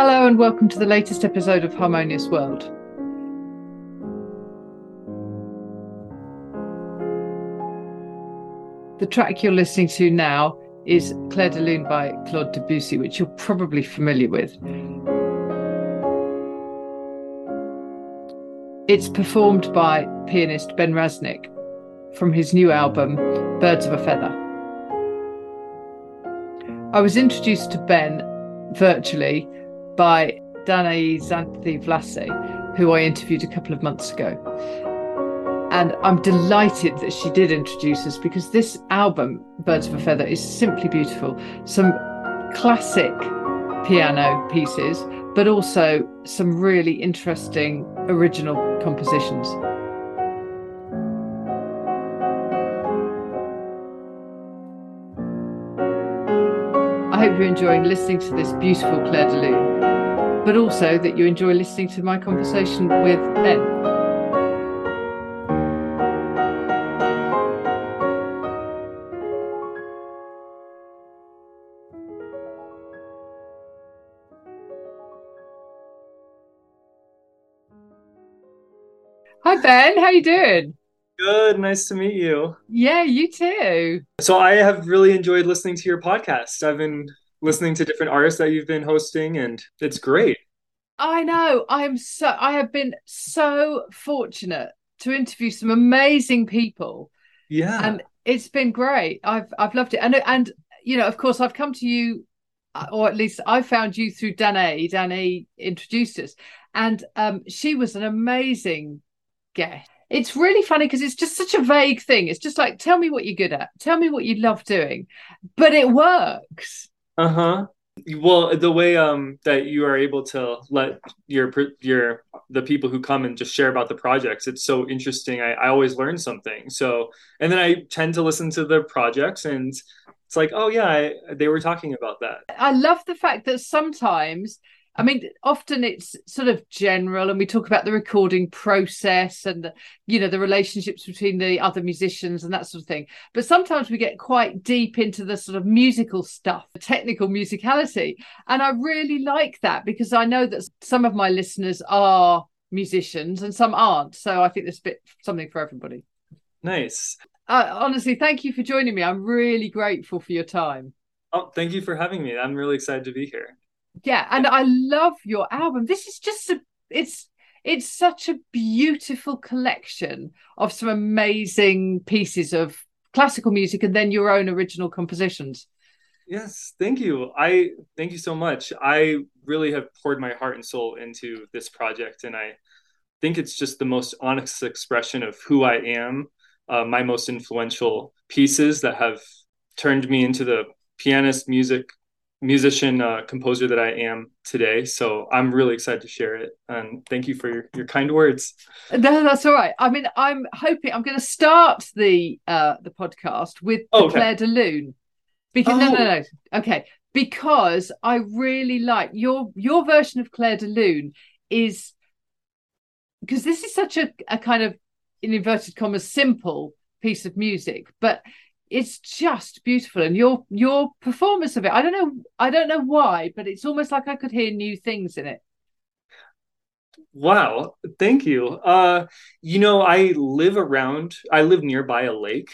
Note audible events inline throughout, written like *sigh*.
Hello, and welcome to the latest episode of Harmonious World. The track you're listening to now is Clair de Lune by Claude Debussy, which you're probably familiar with. It's performed by pianist Ben Raznick from his new album, Birds of a Feather. I was introduced to Ben virtually by Danae Xanthe Vlasse, who I interviewed a couple of months ago. And I'm delighted that she did introduce us because this album, Birds of a Feather, is simply beautiful. Some classic piano pieces, but also some really interesting original compositions. I hope you're enjoying listening to this beautiful Clair de Lune, but also that you enjoy listening to my conversation with Ben. Hi Ben, how you doing? Good, nice to meet you. Yeah, you too. So I have really enjoyed listening to your podcast. I've been listening to different artists that you've been hosting and it's great. I know. I am so I have been so fortunate to interview some amazing people. Yeah. And it's been great. I've I've loved it. And and you know, of course I've come to you uh, or at least I found you through Danae. Danae introduced us. And um she was an amazing guest. It's really funny because it's just such a vague thing. It's just like, tell me what you're good at, tell me what you love doing, but it works. Uh huh. Well, the way um that you are able to let your your the people who come and just share about the projects, it's so interesting. I, I always learn something. So, and then I tend to listen to the projects, and it's like, oh yeah, I, they were talking about that. I love the fact that sometimes I mean, often it's sort of general, and we talk about the recording process and the, you know the relationships between the other musicians and that sort of thing. But sometimes we get quite deep into the sort of musical stuff, the technical musicality, and I really like that because I know that some of my listeners are musicians and some aren't. So I think there's a bit something for everybody. Nice. Uh, honestly, thank you for joining me. I'm really grateful for your time. Oh, thank you for having me. I'm really excited to be here yeah and i love your album. This is just a it's it's such a beautiful collection of some amazing pieces of classical music and then your own original compositions. Yes thank you. I thank you so much. I really have poured my heart and soul into this project and i think it's just the most honest expression of who i am uh, my most influential pieces that have turned me into the pianist music musician uh, composer that I am today. So I'm really excited to share it. And thank you for your, your kind words. No, that's all right. I mean, I'm hoping I'm going to start the uh, the podcast with oh, okay. Clair de Lune. Because oh. no, no, no. Okay, because I really like your your version of Clair de Lune is because this is such a, a kind of in inverted commas simple piece of music, but it's just beautiful and your your performance of it i don't know i don't know why but it's almost like i could hear new things in it. Wow thank you. Uh you know i live around i live nearby a lake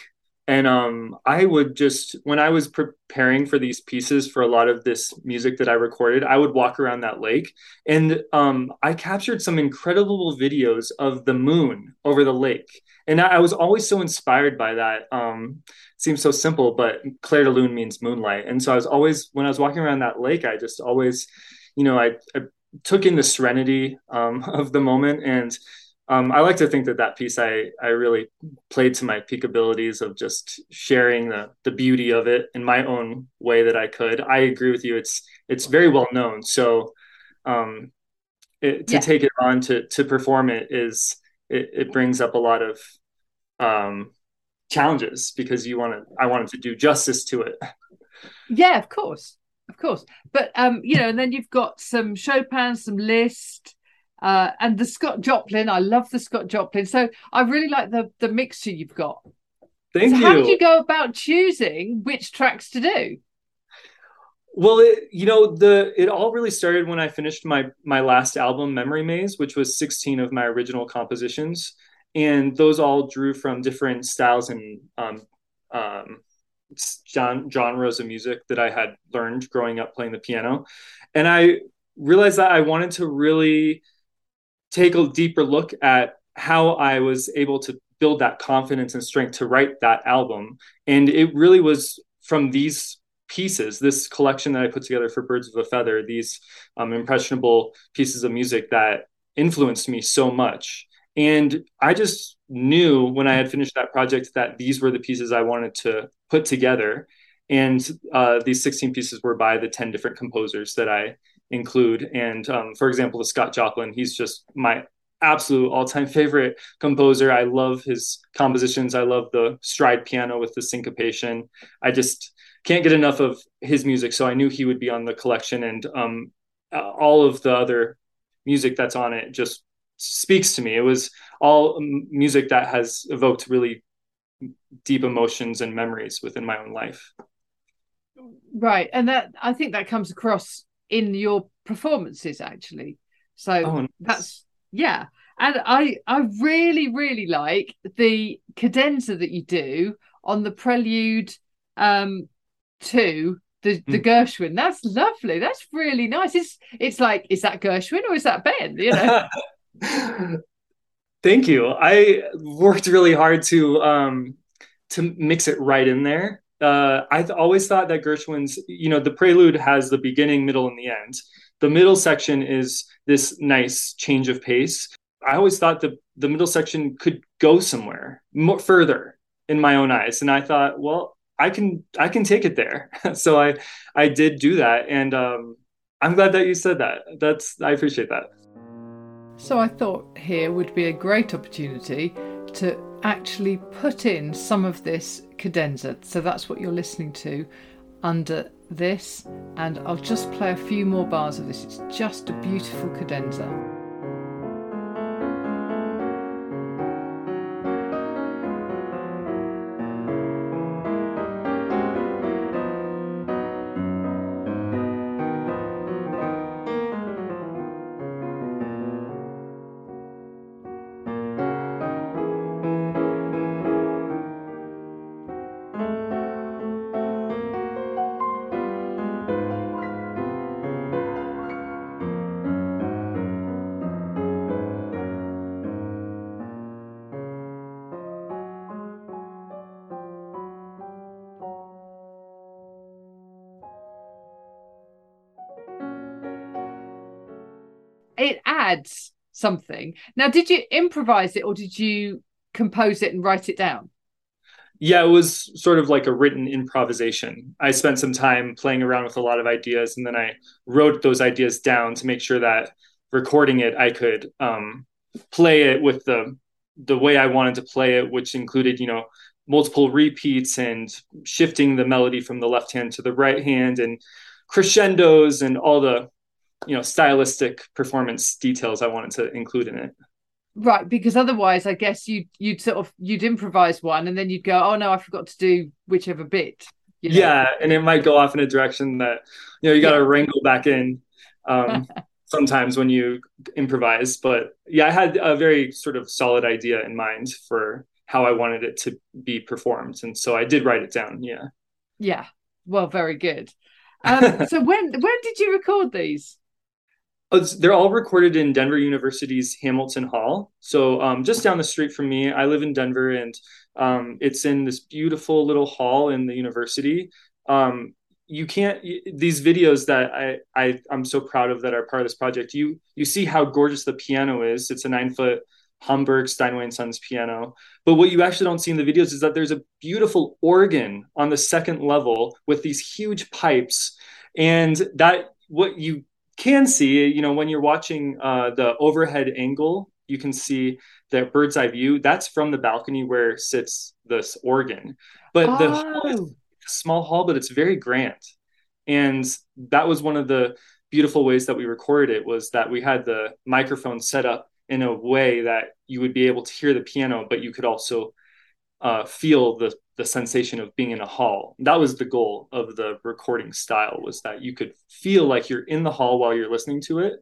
and um i would just when i was preparing for these pieces for a lot of this music that i recorded i would walk around that lake. And um i captured some incredible videos of the moon over the lake. And i, I was always so inspired by that. Um seems so simple but clair de lune means moonlight. And so i was always when i was walking around that lake i just always you know i, I took in the serenity um, *laughs* of the moment. And um, I like to think that that piece I I really played to my peak abilities of just sharing the the beauty of it in my own way that I could. I agree with you. It's it's very well known. So um, it, to yeah. take it on to to perform it is it, it brings up a lot of um, challenges because you want to I wanted to do justice to it. Yeah, of course, of course. But um, you know, and then you've got some Chopin, some Liszt uh, and the Scott Joplin. I love the Scott Joplin. So I really like the the mixture you've got. Thank so you. How did you go about choosing which tracks to do? Well, it, you know, the it all really started when I finished my my last album, Memory Maze, which was 16 of my original compositions, and those all drew from different styles and um, um, genres of music that I had learned growing up playing the piano, and I realized that I wanted to really take a deeper look at how I was able to build that confidence and strength to write that album, and it really was from these pieces, this collection that I put together for Birds of a Feather, these um, impressionable pieces of music that influenced me so much. And I just knew when I had finished that project that these were the pieces I wanted to put together. And uh, these 16 pieces were by the 10 different composers that I include. And um, for example, the Scott Joplin, he's just my absolute all-time favorite composer. I love his compositions. I love the stride piano with the syncopation. I just can't get enough of his music. So I knew he would be on the collection, and um, all of the other music that's on it just speaks to me. It was all music that has evoked really deep emotions and memories within my own life. Right, and that I think that comes across in your performances actually. So oh, nice. that's yeah, and I I really really like the cadenza that you do on the prelude um to the the mm. Gershwin. That's lovely. That's really nice. It's it's like is that Gershwin or is that Ben? You know. *laughs* Thank you. I worked really hard to um to mix it right in there. Uh, I th- always thought that Gershwin's, you know, the prelude has the beginning, middle, and the end. The middle section is this nice change of pace. I always thought the the middle section could go somewhere more further in my own eyes, and I thought, well, I can I can take it there. *laughs* so I I did do that, and um, I'm glad that you said that. That's I appreciate that. So I thought here would be a great opportunity to actually put in some of this cadenza. So that's what you're listening to under this, and I'll just play a few more bars of this. It's just a beautiful cadenza. Adds something. Now, did you improvise it or did you compose it and write it down? Yeah, it was sort of like a written improvisation. I spent some time playing around with a lot of ideas and then I wrote those ideas down to make sure that recording it, I could um, play it with the the way I wanted to play it, which included, you know, multiple repeats and shifting the melody from the left hand to the right hand and crescendos and all the you know stylistic performance details I wanted to include in it. Right, because otherwise, I guess you you'd sort of you'd improvise one, and then you'd go, "Oh no, I forgot to do whichever bit." You know? Yeah, and it might go off in a direction that you know you got to yeah. wrangle back in. Um, *laughs* sometimes when you improvise, but yeah, I had a very sort of solid idea in mind for how I wanted it to be performed, and so I did write it down. Yeah. Yeah. Well, very good. *laughs* Um, so when when did you record these? Oh, they're all recorded in Denver University's Hamilton Hall. So um, just down the street from me, I live in Denver, and um, it's in this beautiful little hall in the university. Um, you can't these videos that I, I I'm so proud of that are part of this project. You you see how gorgeous the piano is. It's a nine foot Hamburg Steinway and Sons piano. But what you actually don't see in the videos is that there's a beautiful organ on the second level with these huge pipes, and that what you can see, you know, when you're watching uh, the overhead angle, you can see the bird's eye view. That's from the balcony where sits this organ. But oh. the hall is a small hall, but it's very grand. And that was one of the beautiful ways that we recorded it was that we had the microphone set up in a way that you would be able to hear the piano, but you could also uh, feel the the sensation of being in a hall. That was the goal of the recording style was that you could feel like you're in the hall while you're listening to it.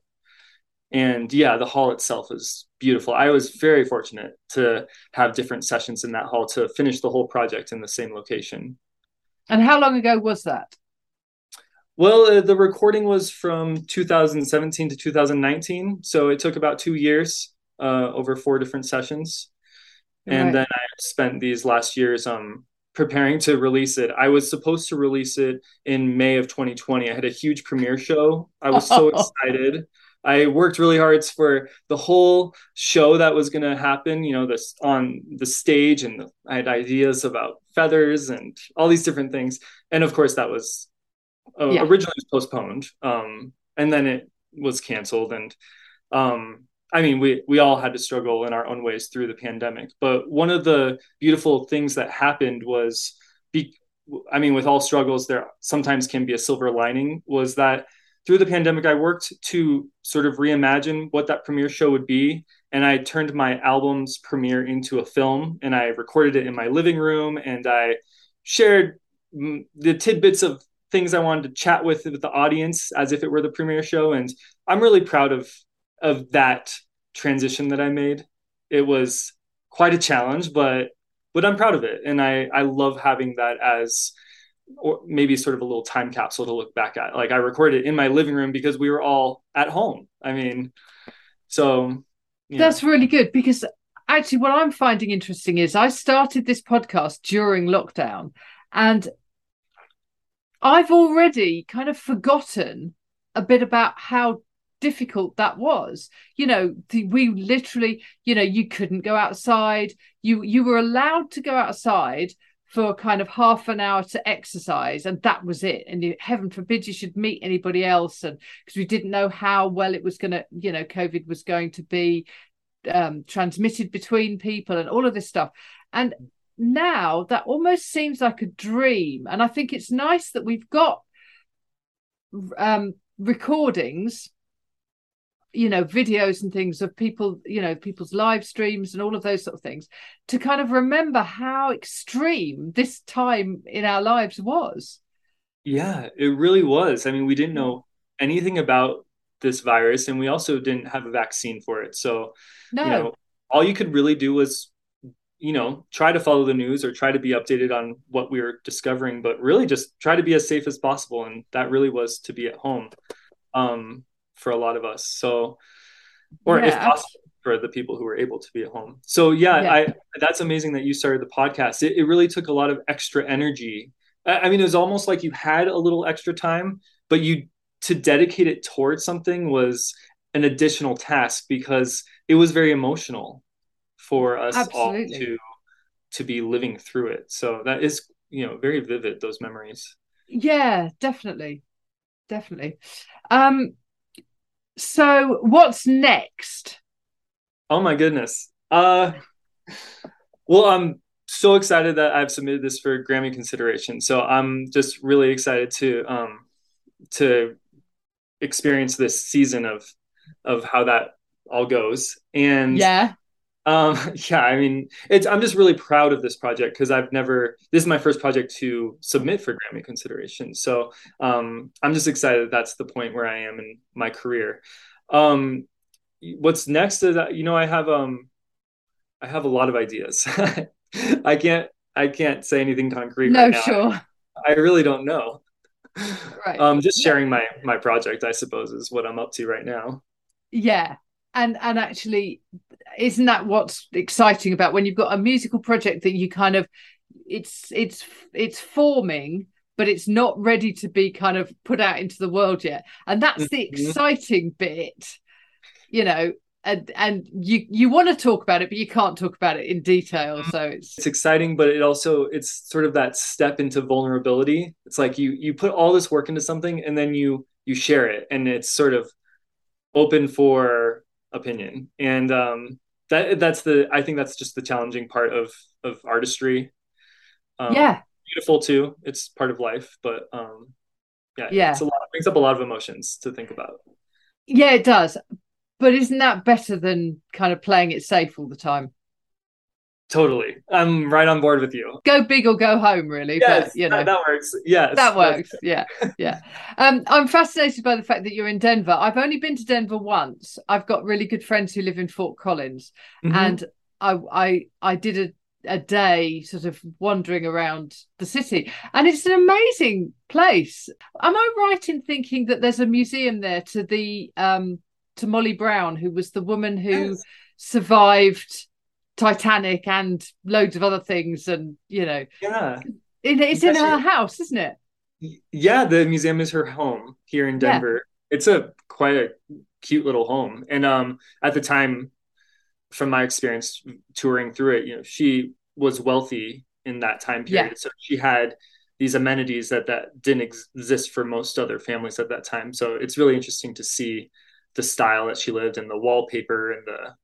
And yeah, the hall itself is beautiful. I was very fortunate to have different sessions in that hall to finish the whole project in the same location. And how long ago was that? Well, uh, the recording was from 2017 to 2019, so it took about two years uh, over four different sessions. And right. then I spent these last years um, preparing to release it. I was supposed to release it in May of 2020. I had a huge premiere show. I was so *laughs* excited. I worked really hard for the whole show that was going to happen, you know, this on the stage and the, I had ideas about feathers and all these different things. And of course that was uh, yeah. originally was postponed. Um, and then it was canceled and um, I mean, we we all had to struggle in our own ways through the pandemic. But one of the beautiful things that happened was, be, I mean, with all struggles, there sometimes can be a silver lining. Was that through the pandemic, I worked to sort of reimagine what that premiere show would be, and I turned my album's premiere into a film, and I recorded it in my living room, and I shared the tidbits of things I wanted to chat with with the audience as if it were the premiere show, and I'm really proud of of that transition that I made. It was quite a challenge, but but I'm proud of it, and I I love having that as or maybe sort of a little time capsule to look back at. Like I recorded in my living room because we were all at home. I mean, so that's really good because actually what I'm finding interesting is I started this podcast during lockdown and I've already kind of forgotten a bit about how difficult that was. You know the, we literally you know you couldn't go outside. You you were allowed to go outside for kind of half an hour to exercise and that was it. And you, heaven forbid you should meet anybody else and because we didn't know how well it was going to you know covid was going to be um, transmitted between people and all of this stuff. And now that almost seems like a dream and i think it's nice that we've got um, recordings you know videos and things of people you know people's live streams and all of those sort of things to kind of remember how extreme this time in our lives was. Yeah it really was. I mean we didn't know anything about this virus and we also didn't have a vaccine for it. So no. you know all you could really do was you know try to follow the news or try to be updated on what we were discovering but really just try to be as safe as possible and that really was to be at home. Um for a lot of us. So, or yeah, if possible, for the people who were able to be at home. So yeah, yeah. I that's amazing that you started the podcast. It, it really took a lot of extra energy. I, I mean, it was almost like you had a little extra time, but you to dedicate it towards something was an additional task because it was very emotional for us Absolutely. all to to be living through it. So that is, you know, very vivid those memories. Yeah, definitely. Definitely. Um so what's next? Oh my goodness. Uh well I'm so excited that I've submitted this for Grammy consideration. So I'm just really excited to um to experience this season of of how that all goes. And yeah. Um, *laughs* yeah, I mean, it's I'm just really proud of this project because I've never this is my first project to submit for Grammy consideration. So um, I'm just excited that that's the point where I am in my career. Um, what's next is that you know I have um I have a lot of ideas. *laughs* I can't I can't say anything concrete. No, right sure. I, I really don't know. Right. Um, just sharing my my project, I suppose, is what I'm up to right now. Yeah, and and actually isn't that what's exciting about when you've got a musical project that you kind of it's it's it's forming but it's not ready to be kind of put out into the world yet and that's the mm-hmm. exciting bit you know and and you you want to talk about it but you can't talk about it in detail mm-hmm. so it's it's exciting but it also it's sort of that step into vulnerability it's like you you put all this work into something and then you you share it and it's sort of open for opinion. And um that that's the i think that's just the challenging part of of artistry. Um, yeah. beautiful too. It's part of life but um yeah yeah. it's a lot it brings up a lot of emotions to think about. Yeah it does. But isn't that better than kind of playing it safe all the time Totally. I'm right on board with you. Go big or go home, really. Yes, but, you know, that, that works. Yes. That works. Yeah. Yeah. Um, I'm fascinated by the fact that you're in Denver. I've only been to Denver once. I've got really good friends who live in Fort Collins. Mm-hmm. And I I I did a a day sort of wandering around the city and it's an amazing place am i right in thinking that there's a museum there to the um to molly brown who was the woman who yes. survived Titanic and loads of other things, and you know, yeah, it, it's in her house, isn't it? Yeah, the museum is her home here in Denver. Yeah. It's a quite a cute little home, and um, at the time, from my experience touring through it, you know, she was wealthy in that time period, yeah. so she had these amenities that that didn't ex- exist for most other families at that time. So it's really interesting to see the style that she lived and the wallpaper and the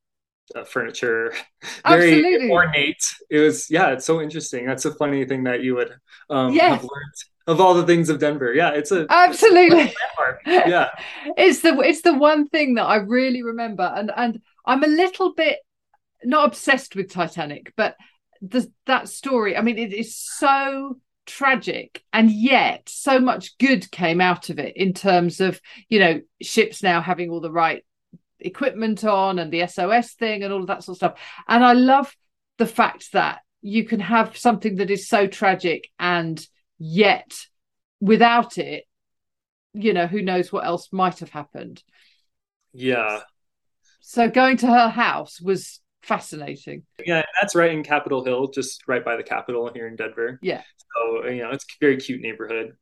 uh, furniture, *laughs* very Absolutely. ornate. It was, yeah, it's so interesting. That's a funny thing that you would um, yes. have learned of all the things of Denver. Yeah, it's a absolutely it's a *laughs* Yeah, it's the it's the one thing that I really remember, and and I'm a little bit not obsessed with Titanic, but the, that story. I mean, it is so tragic and yet so much good came out of it in terms of you know ships now having all the right equipment on and the SOS thing and all of that sort of stuff. And I love the fact that you can have something that is so tragic and yet without it, you know, who knows what else might have happened. Yeah. So going to her house was fascinating. Yeah, that's right in Capitol Hill, just right by the Capitol here in Denver. Yeah. So you know, it's a very cute neighborhood.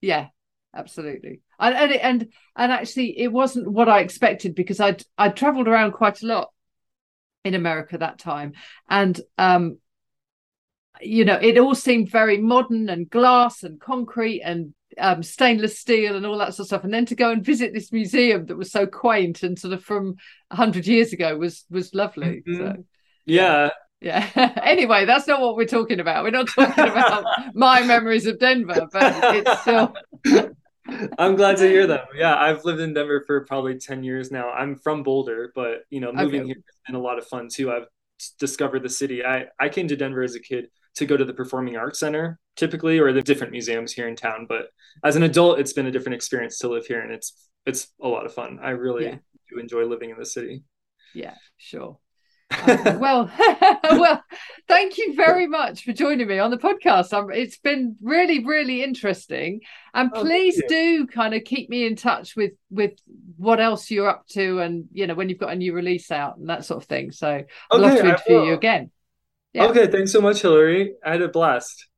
Yeah, absolutely and and and, and actually it wasn't what i expected because i'd i'd traveled around quite a lot in america that time and um you know it all seemed very modern and glass and concrete and um, stainless steel and all that sort of stuff and then to go and visit this museum that was so quaint and sort of from 100 years ago was was lovely mm-hmm. so yeah yeah. *laughs* anyway, that's not what we're talking about. We're not talking about *laughs* my memories of Denver, but it's still I'm glad to hear them. Yeah, I've lived in Denver for probably 10 years now. I'm from Boulder, but you know, moving okay. here has been a lot of fun too. I've discovered the city. I, I came to Denver as a kid to go to the Performing Arts Center typically or the different museums here in town. But as an adult, it's been a different experience to live here and it's it's a lot of fun. I really yeah. do enjoy living in the city. Yeah, sure. Um, well, *laughs* well, thank you very much for joining me on the podcast. Um, it's been really, really interesting, and oh, please do kind of keep me in touch with with what else you're up to, and you know when you've got a new release out and that sort of thing. So I'd love to interview you again. Yeah. Okay, thanks so much, Hilary. I had a blast.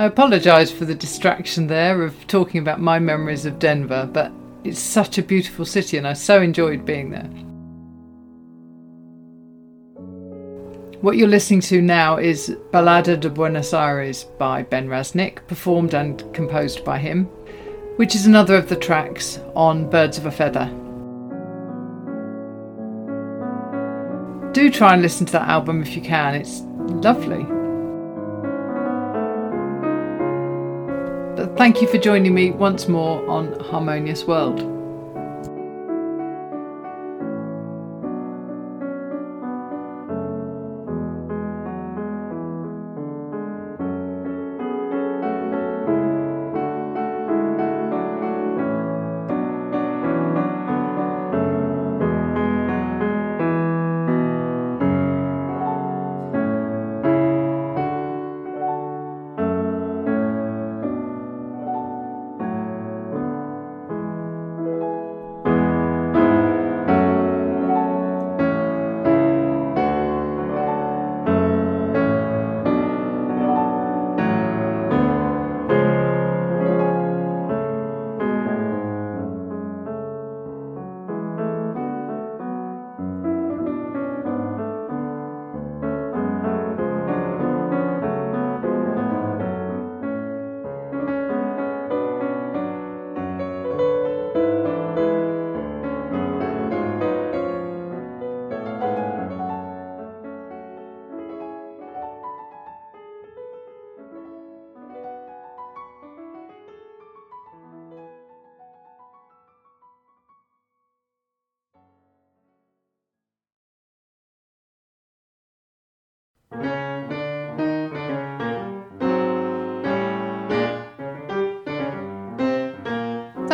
I apologise for the distraction there of talking about my memories of Denver, but it's such a beautiful city and I so enjoyed being there. What you're listening to now is Balada de Buenos Aires by Ben Raznick, performed and composed by him, which is another of the tracks on Birds of a Feather. Do try and listen to that album if you can, it's lovely. Thank you for joining me once more on Harmonious World.